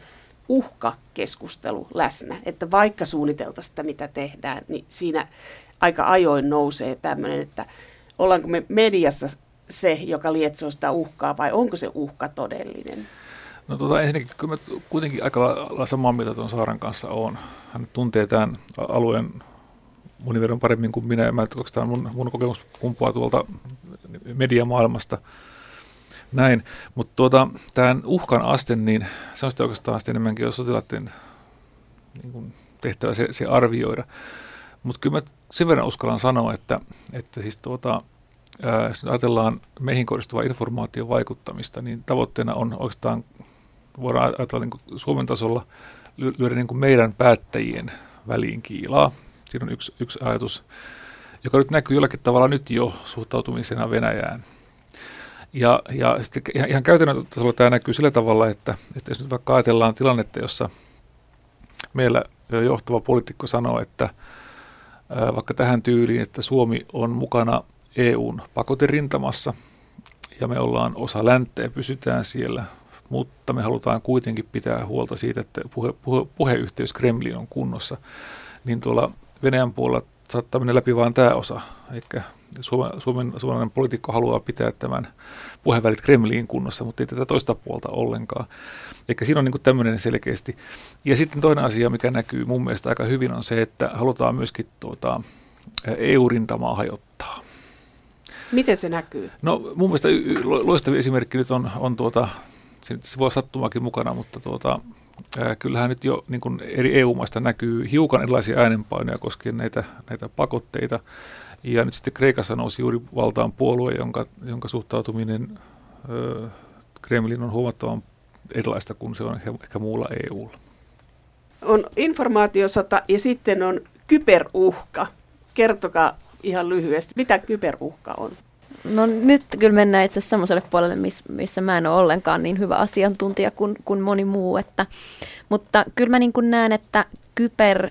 uhkakeskustelu läsnä, että vaikka suunniteltaisiin sitä, mitä tehdään, niin siinä aika ajoin nousee tämmöinen, että ollaanko me mediassa se, joka lietsoo sitä uhkaa, vai onko se uhka todellinen? No tota, ensinnäkin kyllä mä kuitenkin aika lailla samaa mieltä tuon Saaran kanssa on. Hän tuntee tämän alueen monin verran paremmin kuin minä. Mä, tämä mun, mun kokemus kumpuaa tuolta mediamaailmasta. Näin, mutta tuota, tämän uhkan aste, niin se on sitten oikeastaan sitten enemmänkin jo sotilaiden niin kuin tehtävä se, se arvioida. Mutta kyllä mä sen verran uskallan sanoa, että, että siis tuota, ää, jos ajatellaan meihin kohdistuvaa informaation vaikuttamista, niin tavoitteena on oikeastaan voidaan ajatella niin kuin Suomen tasolla lyödä niin kuin meidän päättäjien väliin kiilaa. Siinä on yksi, yksi ajatus, joka nyt näkyy jollakin tavalla nyt jo suhtautumisena Venäjään. Ja, ja sitten ihan, ihan käytännön tasolla tämä näkyy sillä tavalla, että, että jos nyt vaikka ajatellaan tilannetta, jossa meillä johtava poliitikko sanoo, että vaikka tähän tyyliin, että Suomi on mukana EUn pakoterintamassa ja me ollaan osa länttä pysytään siellä mutta me halutaan kuitenkin pitää huolta siitä, että puhe, puhe, puheyhteys Kremlin on kunnossa, niin tuolla Venäjän puolella saattaa mennä läpi vain tämä osa. Eikä Suomen, Suomen, suomalainen poliitikko haluaa pitää tämän puheenvälit Kremliin kunnossa, mutta ei tätä toista puolta ollenkaan. Eikä siinä on niin tämmöinen selkeästi. Ja sitten toinen asia, mikä näkyy mun mielestä aika hyvin, on se, että halutaan myöskin tuota, EU-rintamaa hajottaa. Miten se näkyy? No mun mielestä loistava esimerkki nyt on, on tuota, se voi sattumakin mukana, mutta tuota, ää, kyllähän nyt jo niin kuin eri EU-maista näkyy hiukan erilaisia äänenpainoja koskien näitä, näitä pakotteita. Ja nyt sitten Kreikassa nousi juuri valtaan puolue, jonka, jonka suhtautuminen ö, Kremlin on huomattavan erilaista kuin se on ehkä, ehkä muulla EUlla. On informaatiosota ja sitten on kyberuhka. Kertokaa ihan lyhyesti, mitä kyberuhka on? No nyt kyllä mennään itse asiassa semmoiselle puolelle, miss, missä mä en ole ollenkaan niin hyvä asiantuntija kuin, kuin moni muu. Että, mutta kyllä mä niin kuin näen, että kyber,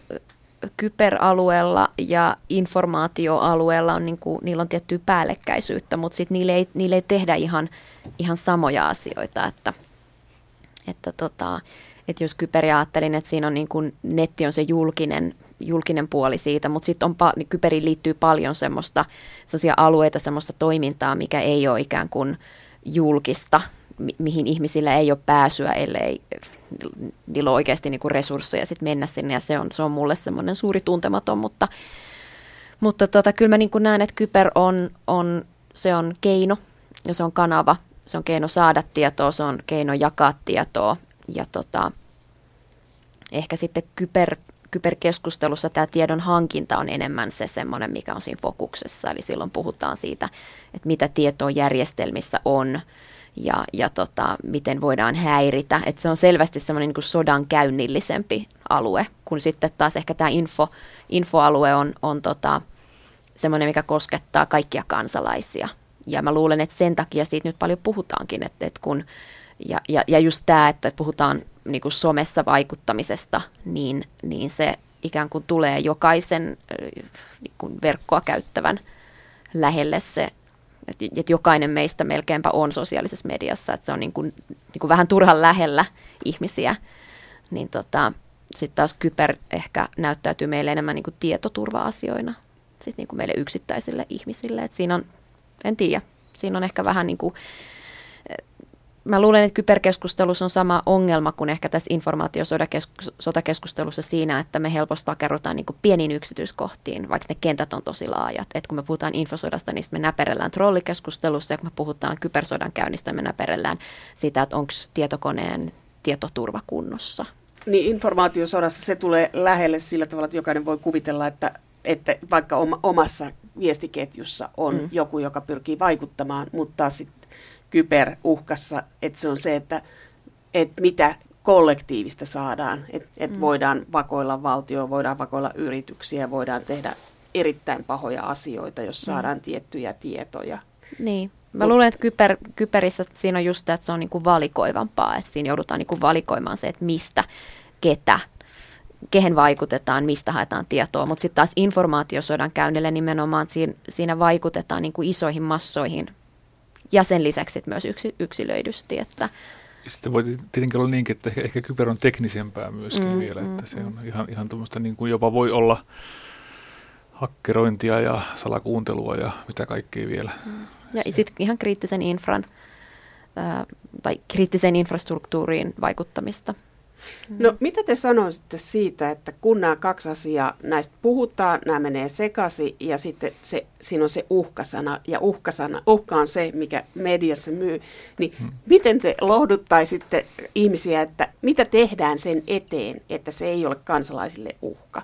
kyberalueella ja informaatioalueella on, niin kuin, niillä on tiettyä päällekkäisyyttä, mutta sitten niille ei, niille ei tehdä ihan, ihan samoja asioita. Että, että, tota, että jos kyberi ajattelin, että siinä on niin kuin, netti on se julkinen julkinen puoli siitä, mutta sitten on, niin kyberiin liittyy paljon semmoista, semmoisia alueita, semmoista toimintaa, mikä ei ole ikään kuin julkista, mi- mihin ihmisillä ei ole pääsyä, ellei niillä ole oikeasti niin kuin resursseja sit mennä sinne, ja se on, se on mulle semmoinen suuri tuntematon, mutta, mutta tota, kyllä mä niin kuin näen, että kyber on, on, se on keino, ja se on kanava, se on keino saada tietoa, se on keino jakaa tietoa, ja tota, ehkä sitten kyber kyberkeskustelussa tämä tiedon hankinta on enemmän se semmoinen, mikä on siinä fokuksessa. Eli silloin puhutaan siitä, että mitä tietoa järjestelmissä on ja, ja tota, miten voidaan häiritä. Että se on selvästi semmoinen niin sodan käynnillisempi alue, kun sitten taas ehkä tämä info, infoalue on, on tota, semmoinen, mikä koskettaa kaikkia kansalaisia. Ja mä luulen, että sen takia siitä nyt paljon puhutaankin, että, että kun, ja, ja, ja just tämä, että puhutaan niin kuin somessa vaikuttamisesta, niin, niin se ikään kuin tulee jokaisen niin kuin verkkoa käyttävän lähelle se, että, että jokainen meistä melkeinpä on sosiaalisessa mediassa, että se on niin kuin, niin kuin vähän turhan lähellä ihmisiä, niin tota, sitten taas kyber ehkä näyttäytyy meille enemmän niin kuin tietoturva-asioina sitten niin kuin meille yksittäisille ihmisille, että siinä on, en tiedä, siinä on ehkä vähän niin kuin mä luulen, että kyberkeskustelussa on sama ongelma kuin ehkä tässä informaatiosotakeskustelussa siinä, että me helposti takerrutaan niin pieniin yksityiskohtiin, vaikka ne kentät on tosi laajat. Et kun me puhutaan infosodasta, niin me näperellään trollikeskustelussa, ja kun me puhutaan kybersodan käynnistä, me näperellään sitä, että onko tietokoneen tietoturva kunnossa. Niin informaatiosodassa se tulee lähelle sillä tavalla, että jokainen voi kuvitella, että, että vaikka omassa viestiketjussa on mm. joku, joka pyrkii vaikuttamaan, mutta sitten kyberuhkassa, että se on se, että, että mitä kollektiivista saadaan, että et mm. voidaan vakoilla valtio, voidaan vakoilla yrityksiä, voidaan tehdä erittäin pahoja asioita, jos mm. saadaan mm. tiettyjä tietoja. Niin. Mä luulen, että kyber, kyberissä siinä on just sitä, että se on niin kuin valikoivampaa, että siinä joudutaan niin kuin valikoimaan se, että mistä, ketä, kehen vaikutetaan, mistä haetaan tietoa, mutta sitten taas informaatiosodan käynnille nimenomaan siinä, siinä vaikutetaan niin kuin isoihin massoihin ja sen lisäksi myös yksi, yksilöidysti. Että sitten voi tietenkin olla niinkin, että ehkä, ehkä kyber on teknisempää myöskin mm, vielä, että mm, se on mm. ihan, ihan tuommoista niin kuin jopa voi olla hakkerointia ja salakuuntelua ja mitä kaikkea vielä. Mm. Ja sitten ihan kriittisen infran tai kriittiseen infrastruktuuriin vaikuttamista. Mm. No mitä te sanoisitte siitä, että kun nämä kaksi asiaa, näistä puhutaan, nämä menee sekaisin ja sitten se, siinä on se uhkasana ja uhkasana, uhka on se, mikä mediassa myy, niin hmm. miten te lohduttaisitte ihmisiä, että mitä tehdään sen eteen, että se ei ole kansalaisille uhka?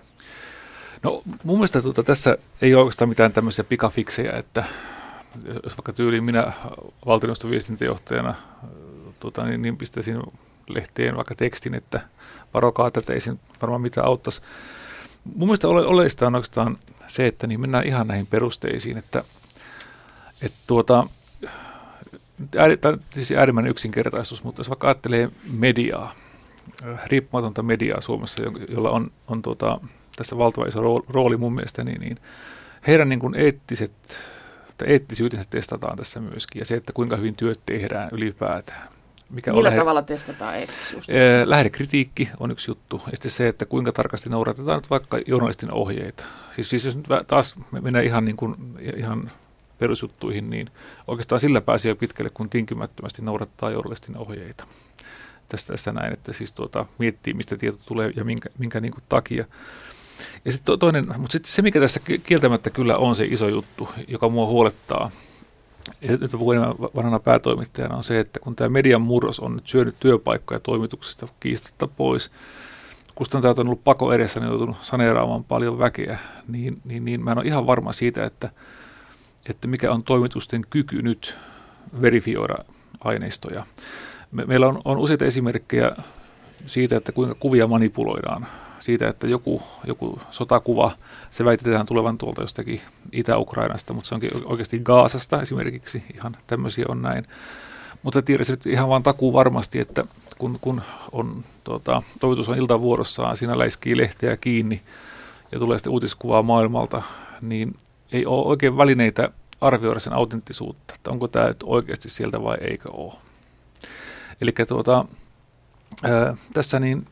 No mun mielestä tuota, tässä ei ole oikeastaan mitään tämmöisiä pikafiksejä, että jos vaikka tyyliin minä valtioneuvoston viestintäjohtajana tuota, niin, niin pistäisin lehteen vaikka tekstin, että varokaa tätä, ei sen varmaan mitään auttaisi. Mun mielestä ole, oleellista on oikeastaan se, että niin mennään ihan näihin perusteisiin, että, että tuota, tämä on siis äärimmäinen yksinkertaisuus, mutta jos vaikka ajattelee mediaa, riippumatonta mediaa Suomessa, jolla on, on tuota, tässä valtava iso rooli mun mielestä, niin, niin heidän niin kuin eettiset, eettisyytensä testataan tässä myöskin, ja se, että kuinka hyvin työt tehdään ylipäätään mikä Millä on tavalla testataan eettisuus? Lähdekritiikki on yksi juttu. Ja sitten se, että kuinka tarkasti noudatetaan nyt vaikka journalistin ohjeita. Siis, siis jos nyt taas menee ihan, niin kuin, ihan perusjuttuihin, niin oikeastaan sillä pääsee jo pitkälle, kun tinkimättömästi noudattaa journalistin ohjeita. Tästä, tässä näin, että siis tuota, miettii, mistä tieto tulee ja minkä, minkä niin kuin takia. Ja sitten toinen, mutta sitten se, mikä tässä kieltämättä kyllä on se iso juttu, joka mua huolettaa, vanhana päätoimittajana, on se, että kun tämä median murros on nyt syönyt työpaikkoja toimituksesta kiistatta pois, kustantajat on ollut pako edessä, ne on joutunut saneeraamaan paljon väkeä, niin, niin, niin mä en ole ihan varma siitä, että, että mikä on toimitusten kyky nyt verifioida aineistoja. Me, meillä on, on useita esimerkkejä siitä, että kuinka kuvia manipuloidaan siitä, että joku, joku sotakuva, se väitetään tulevan tuolta jostakin Itä-Ukrainasta, mutta se onkin oikeasti Gaasasta esimerkiksi, ihan tämmöisiä on näin. Mutta tiedätkö nyt ihan vaan takuu varmasti, että kun, kun on, tuota, toivotus on iltavuorossaan, siinä läiskii lehteä kiinni ja tulee sitten uutiskuvaa maailmalta, niin ei ole oikein välineitä arvioida sen autenttisuutta, että onko tämä nyt oikeasti sieltä vai eikö ole. Eli tuota, tässä niin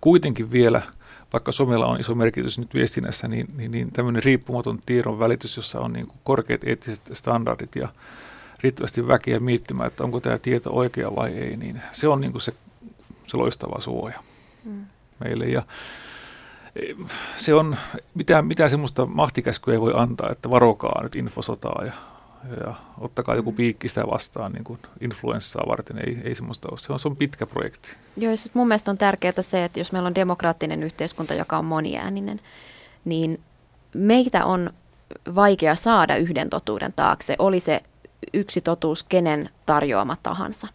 kuitenkin vielä – vaikka somella on iso merkitys nyt viestinnässä, niin, niin, niin tämmöinen riippumaton tiedon välitys, jossa on niin kuin korkeat eettiset standardit ja riittävästi väkeä miettimään, että onko tämä tieto oikea vai ei, niin se on niin kuin se, se loistava suoja mm. meille. Ja e, se on, mitään, mitään semmoista mahtikäskyä ei voi antaa, että varokaa nyt infosotaa ja ja ottakaa joku piikki sitä vastaan niin kuin influenssaa varten. Ei, ei semmoista ole. Se on, se on pitkä projekti. Joo, siis mun mielestä on tärkeää se, että jos meillä on demokraattinen yhteiskunta, joka on moniääninen, niin meitä on vaikea saada yhden totuuden taakse, oli se yksi totuus kenen tarjoama tahansa.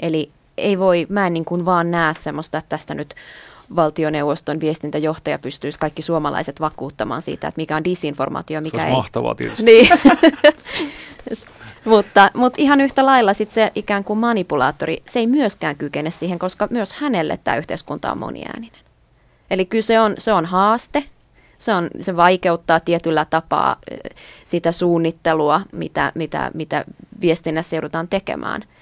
Eli ei voi, mä en niin kuin vaan näe semmoista, että tästä nyt valtioneuvoston viestintäjohtaja pystyisi kaikki suomalaiset vakuuttamaan siitä, että mikä on disinformaatio, mikä se ei. mahtavaa tietysti. Niin. *laughs* mutta, mutta ihan yhtä lailla sit se ikään kuin manipulaattori, se ei myöskään kykene siihen, koska myös hänelle tämä yhteiskunta on moniääninen. Eli kyllä se on, se on haaste, se, on, se vaikeuttaa tietyllä tapaa sitä suunnittelua, mitä, mitä, mitä viestinnässä joudutaan tekemään –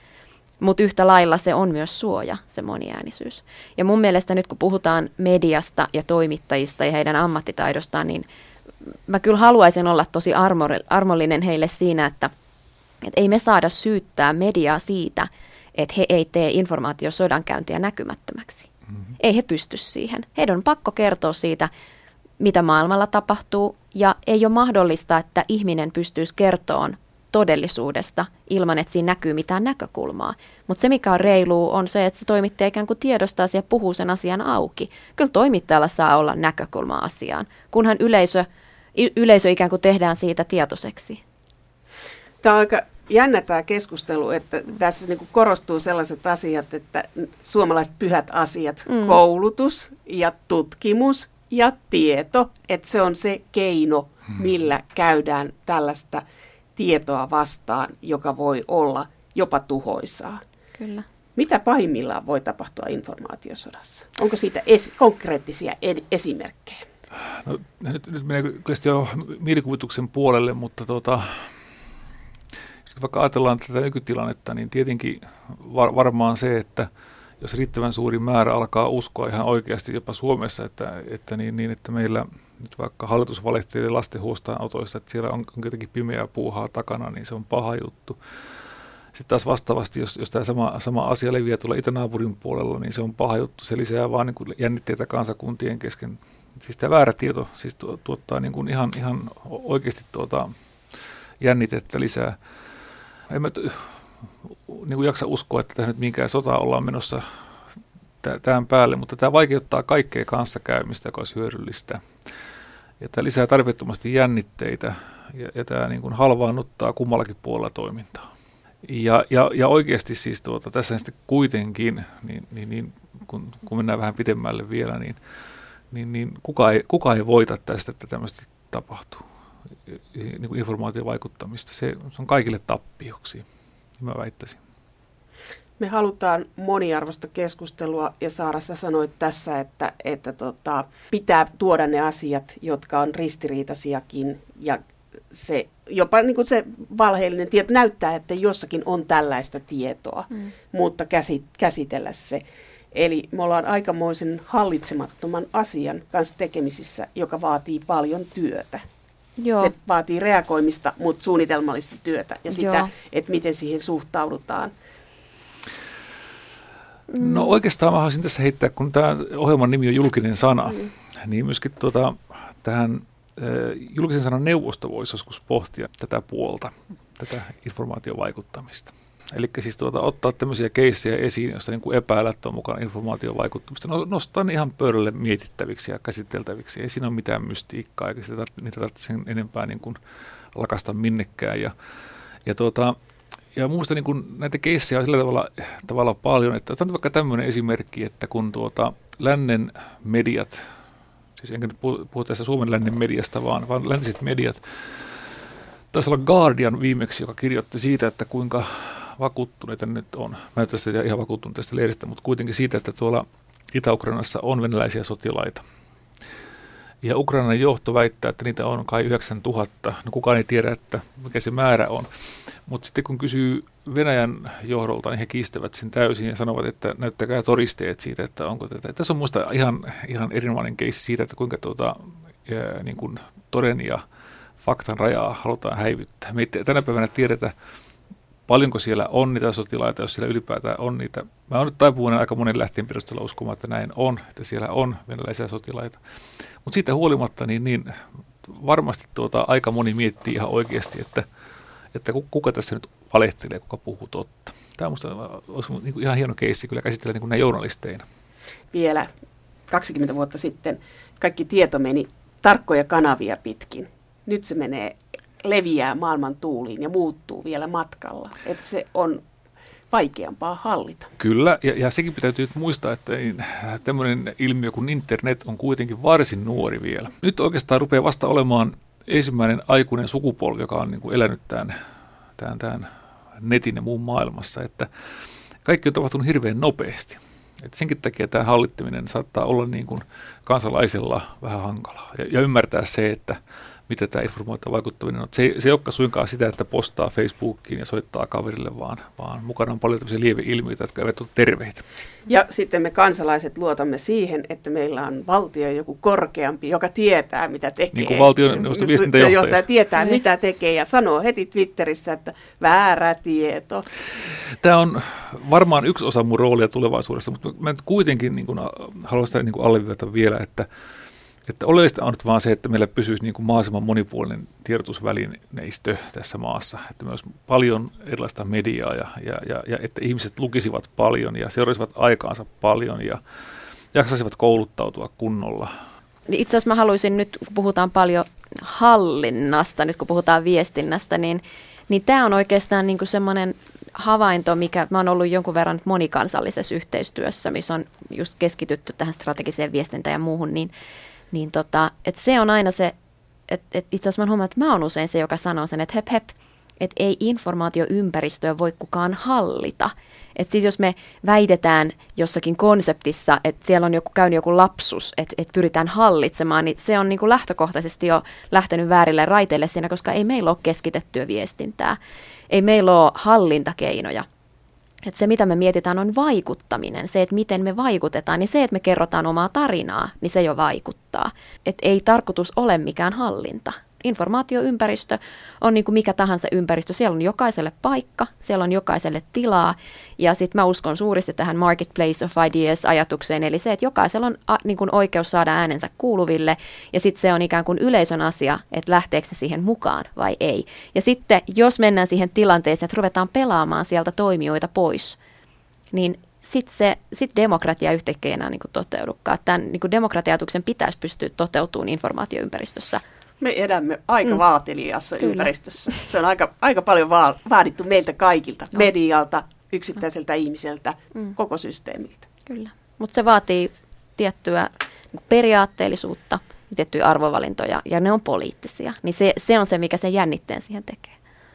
mutta yhtä lailla se on myös suoja, se moniäänisyys. Ja mun mielestä nyt kun puhutaan mediasta ja toimittajista ja heidän ammattitaidostaan, niin mä kyllä haluaisin olla tosi armollinen heille siinä, että, että ei me saada syyttää mediaa siitä, että he ei tee informaatiosodankäyntiä näkymättömäksi. Mm-hmm. Ei he pysty siihen. Heidän on pakko kertoa siitä, mitä maailmalla tapahtuu, ja ei ole mahdollista, että ihminen pystyisi kertoon todellisuudesta ilman, että siinä näkyy mitään näkökulmaa. Mutta se, mikä on reilu, on se, että se toimittaja ikään kuin tiedostaa ja puhuu sen asian auki. Kyllä toimittajalla saa olla näkökulma asiaan, kunhan yleisö, yleisö ikään kuin tehdään siitä tietoiseksi. Tämä on aika jännä tämä keskustelu, että tässä niin kuin korostuu sellaiset asiat, että suomalaiset pyhät asiat, mm. koulutus ja tutkimus ja tieto, että se on se keino, mm. millä käydään tällaista tietoa vastaan, joka voi olla jopa tuhoisaa. Kyllä. Mitä pahimmillaan voi tapahtua informaatiosodassa? Onko siitä esi- konkreettisia ed- esimerkkejä? No, nyt, nyt menee kyllä jo mielikuvituksen puolelle, mutta tuota, vaikka ajatellaan tätä nykytilannetta, niin tietenkin var, varmaan se, että jos riittävän suuri määrä alkaa uskoa ihan oikeasti jopa Suomessa, että, että, niin, niin, että meillä nyt vaikka hallitus valehtelee lasten huostaanotoista, että siellä on, on pimeää puuhaa takana, niin se on paha juttu. Sitten taas vastaavasti, jos, jos tämä sama, sama asia leviää tuolla itänaapurin puolella, niin se on paha juttu. Se lisää vaan niin kuin jännitteitä kansakuntien kesken. Siis tämä väärä tieto siis tu, tuottaa niin kuin ihan, ihan oikeasti tuota jännitettä lisää. En mä t- niin kuin jaksa uskoa, että tämä nyt minkään sota ollaan menossa tämän päälle, mutta tämä vaikeuttaa kaikkea kanssakäymistä, joka olisi hyödyllistä. Ja tämä lisää tarvittomasti jännitteitä ja, ja tämä niin kuin halvaannuttaa kummallakin puolella toimintaa. Ja, ja, ja oikeasti siis tuota, tässä sitten kuitenkin, niin, niin, niin kun, kun mennään vähän pidemmälle vielä, niin, niin, niin kuka, ei, kuka ei voita tästä, että tämmöistä tapahtuu. Niin kuin informaatiovaikuttamista. Se, se on kaikille tappioksi, mä väittäisin. Me halutaan moniarvoista keskustelua ja Saara, sä sanoit tässä, että, että tota, pitää tuoda ne asiat, jotka on ristiriitaisiakin ja se, jopa niin kuin se valheellinen tieto näyttää, että jossakin on tällaista tietoa, mm. mutta käsit, käsitellä se. Eli me ollaan aikamoisen hallitsemattoman asian kanssa tekemisissä, joka vaatii paljon työtä. Joo. Se vaatii reagoimista, mutta suunnitelmallista työtä ja sitä, Joo. että miten siihen suhtaudutaan. No oikeastaan mä haluaisin tässä heittää, kun tämä ohjelman nimi on julkinen sana, mm. niin myöskin tuota, tähän julkisen sanan neuvosto voisi joskus pohtia tätä puolta, tätä informaatiovaikuttamista. Eli siis tuota, ottaa tämmöisiä keissejä esiin, joissa niin epäillä, että on mukana informaatiovaikuttamista. No, nostaa ne ihan pöydälle mietittäviksi ja käsiteltäviksi. Ei siinä ole mitään mystiikkaa, eikä sitä, niitä tarvitse sen enempää niin kuin lakasta minnekään. Ja, ja, tuota, ja muusta niin kuin näitä keissejä on sillä tavalla, tavalla paljon, että otan vaikka tämmöinen esimerkki, että kun tuota, lännen mediat, siis enkä nyt puhu tässä Suomen lännen mediasta, vaan, vaan läntiset mediat, taisi olla Guardian viimeksi, joka kirjoitti siitä, että kuinka vakuuttuneita nyt on. Mä en tästä ihan vakuuttunut tästä leiristä, mutta kuitenkin siitä, että tuolla Itä-Ukrainassa on venäläisiä sotilaita. Ja Ukrainan johto väittää, että niitä on kai 9000. No kukaan ei tiedä, että mikä se määrä on. Mutta sitten kun kysyy Venäjän johdolta, niin he kiistävät sen täysin ja sanovat, että näyttäkää todisteet siitä, että onko tätä. Tässä on minusta ihan, ihan erinomainen keissi siitä, että kuinka tuota, ja, niin kuin toden ja faktan rajaa halutaan häivyttää. Me ei tänä päivänä tiedetä, paljonko siellä on niitä sotilaita, jos siellä ylipäätään on niitä. Mä oon nyt taipuvainen aika monen lähtien perusteella uskomaan, että näin on, että siellä on venäläisiä sotilaita. Mutta siitä huolimatta, niin, niin varmasti tuota, aika moni miettii ihan oikeasti, että, että kuka tässä nyt valehtelee, kuka puhuu totta. Tämä on olisi niin ihan hieno keissi kyllä käsitellä niin kuin näin journalisteina. Vielä 20 vuotta sitten kaikki tieto meni tarkkoja kanavia pitkin. Nyt se menee leviää maailman tuuliin ja muuttuu vielä matkalla. Että se on vaikeampaa hallita. Kyllä, ja, ja sekin pitää muistaa, että tämmöinen ilmiö kuin internet on kuitenkin varsin nuori vielä. Nyt oikeastaan rupeaa vasta olemaan ensimmäinen aikuinen sukupolvi, joka on niin kuin elänyt tämän, tämän, tämän netin ja muun maailmassa, että kaikki on tapahtunut hirveän nopeasti. Et senkin takia tämä hallittaminen saattaa olla niin kuin kansalaisella vähän hankalaa. Ja, ja ymmärtää se, että mitä tämä informaatio vaikuttaminen on. Se, ei, se ei olekaan suinkaan sitä, että postaa Facebookiin ja soittaa kaverille, vaan, vaan mukana on paljon tämmöisiä lieveilmiöitä, jotka eivät ole terveitä. Ja sitten me kansalaiset luotamme siihen, että meillä on valtio joku korkeampi, joka tietää, mitä tekee. Niin kuin valtioneuvoston viestintäjohtaja. Johtaja tietää, mitä tekee ja sanoo heti Twitterissä, että väärä tieto. Tämä on varmaan yksi osa mun roolia tulevaisuudessa, mutta mä kuitenkin niin kuin, haluan sitä niin kuin alleviivata vielä, että että oleellista on nyt vaan se, että meillä pysyisi niin kuin mahdollisimman monipuolinen tiedotusvälineistö tässä maassa. Että myös paljon erilaista mediaa ja, ja, ja, ja että ihmiset lukisivat paljon ja seuraisivat aikaansa paljon ja jaksaisivat kouluttautua kunnolla. Itse asiassa mä haluaisin nyt, kun puhutaan paljon hallinnasta, nyt kun puhutaan viestinnästä, niin, niin tämä on oikeastaan niin kuin semmoinen havainto, mikä mä oon ollut jonkun verran monikansallisessa yhteistyössä, missä on just keskitytty tähän strategiseen viestintään ja muuhun, niin niin tota, et se on aina se, että et itse asiassa mä huomaan, että mä oon usein se, joka sanoo sen, että hep hep, että ei informaatioympäristöä voi kukaan hallita. Että siis jos me väitetään jossakin konseptissa, että siellä on joku käynyt joku lapsus, että, että pyritään hallitsemaan, niin se on niin kuin lähtökohtaisesti jo lähtenyt väärille raiteille siinä, koska ei meillä ole keskitettyä viestintää. Ei meillä ole hallintakeinoja. Että se, mitä me mietitään, on vaikuttaminen. Se, että miten me vaikutetaan, niin se, että me kerrotaan omaa tarinaa, niin se jo vaikuttaa. Että ei tarkoitus ole mikään hallinta informaatioympäristö on niin kuin mikä tahansa ympäristö. Siellä on jokaiselle paikka, siellä on jokaiselle tilaa ja sitten mä uskon suuresti tähän marketplace of ideas-ajatukseen, eli se, että jokaisella on a, niin kuin oikeus saada äänensä kuuluville ja sitten se on ikään kuin yleisön asia, että lähteekö se siihen mukaan vai ei. Ja sitten jos mennään siihen tilanteeseen, että ruvetaan pelaamaan sieltä toimijoita pois, niin sitten se, sit demokratia yhtäkkiä enää niin toteudukaan. Tämän niin demokratiatuksen pitäisi pystyä toteutumaan informaatioympäristössä me elämme aika mm. vaatelijassa Kyllä. ympäristössä. Se on aika, aika paljon va- vaadittu meiltä kaikilta, no. medialta, yksittäiseltä no. ihmiseltä, mm. koko systeemiltä. Kyllä, mutta se vaatii tiettyä niin periaatteellisuutta ja tiettyjä arvovalintoja, ja ne on poliittisia. Niin se, se on se, mikä sen jännitteen siihen tekee.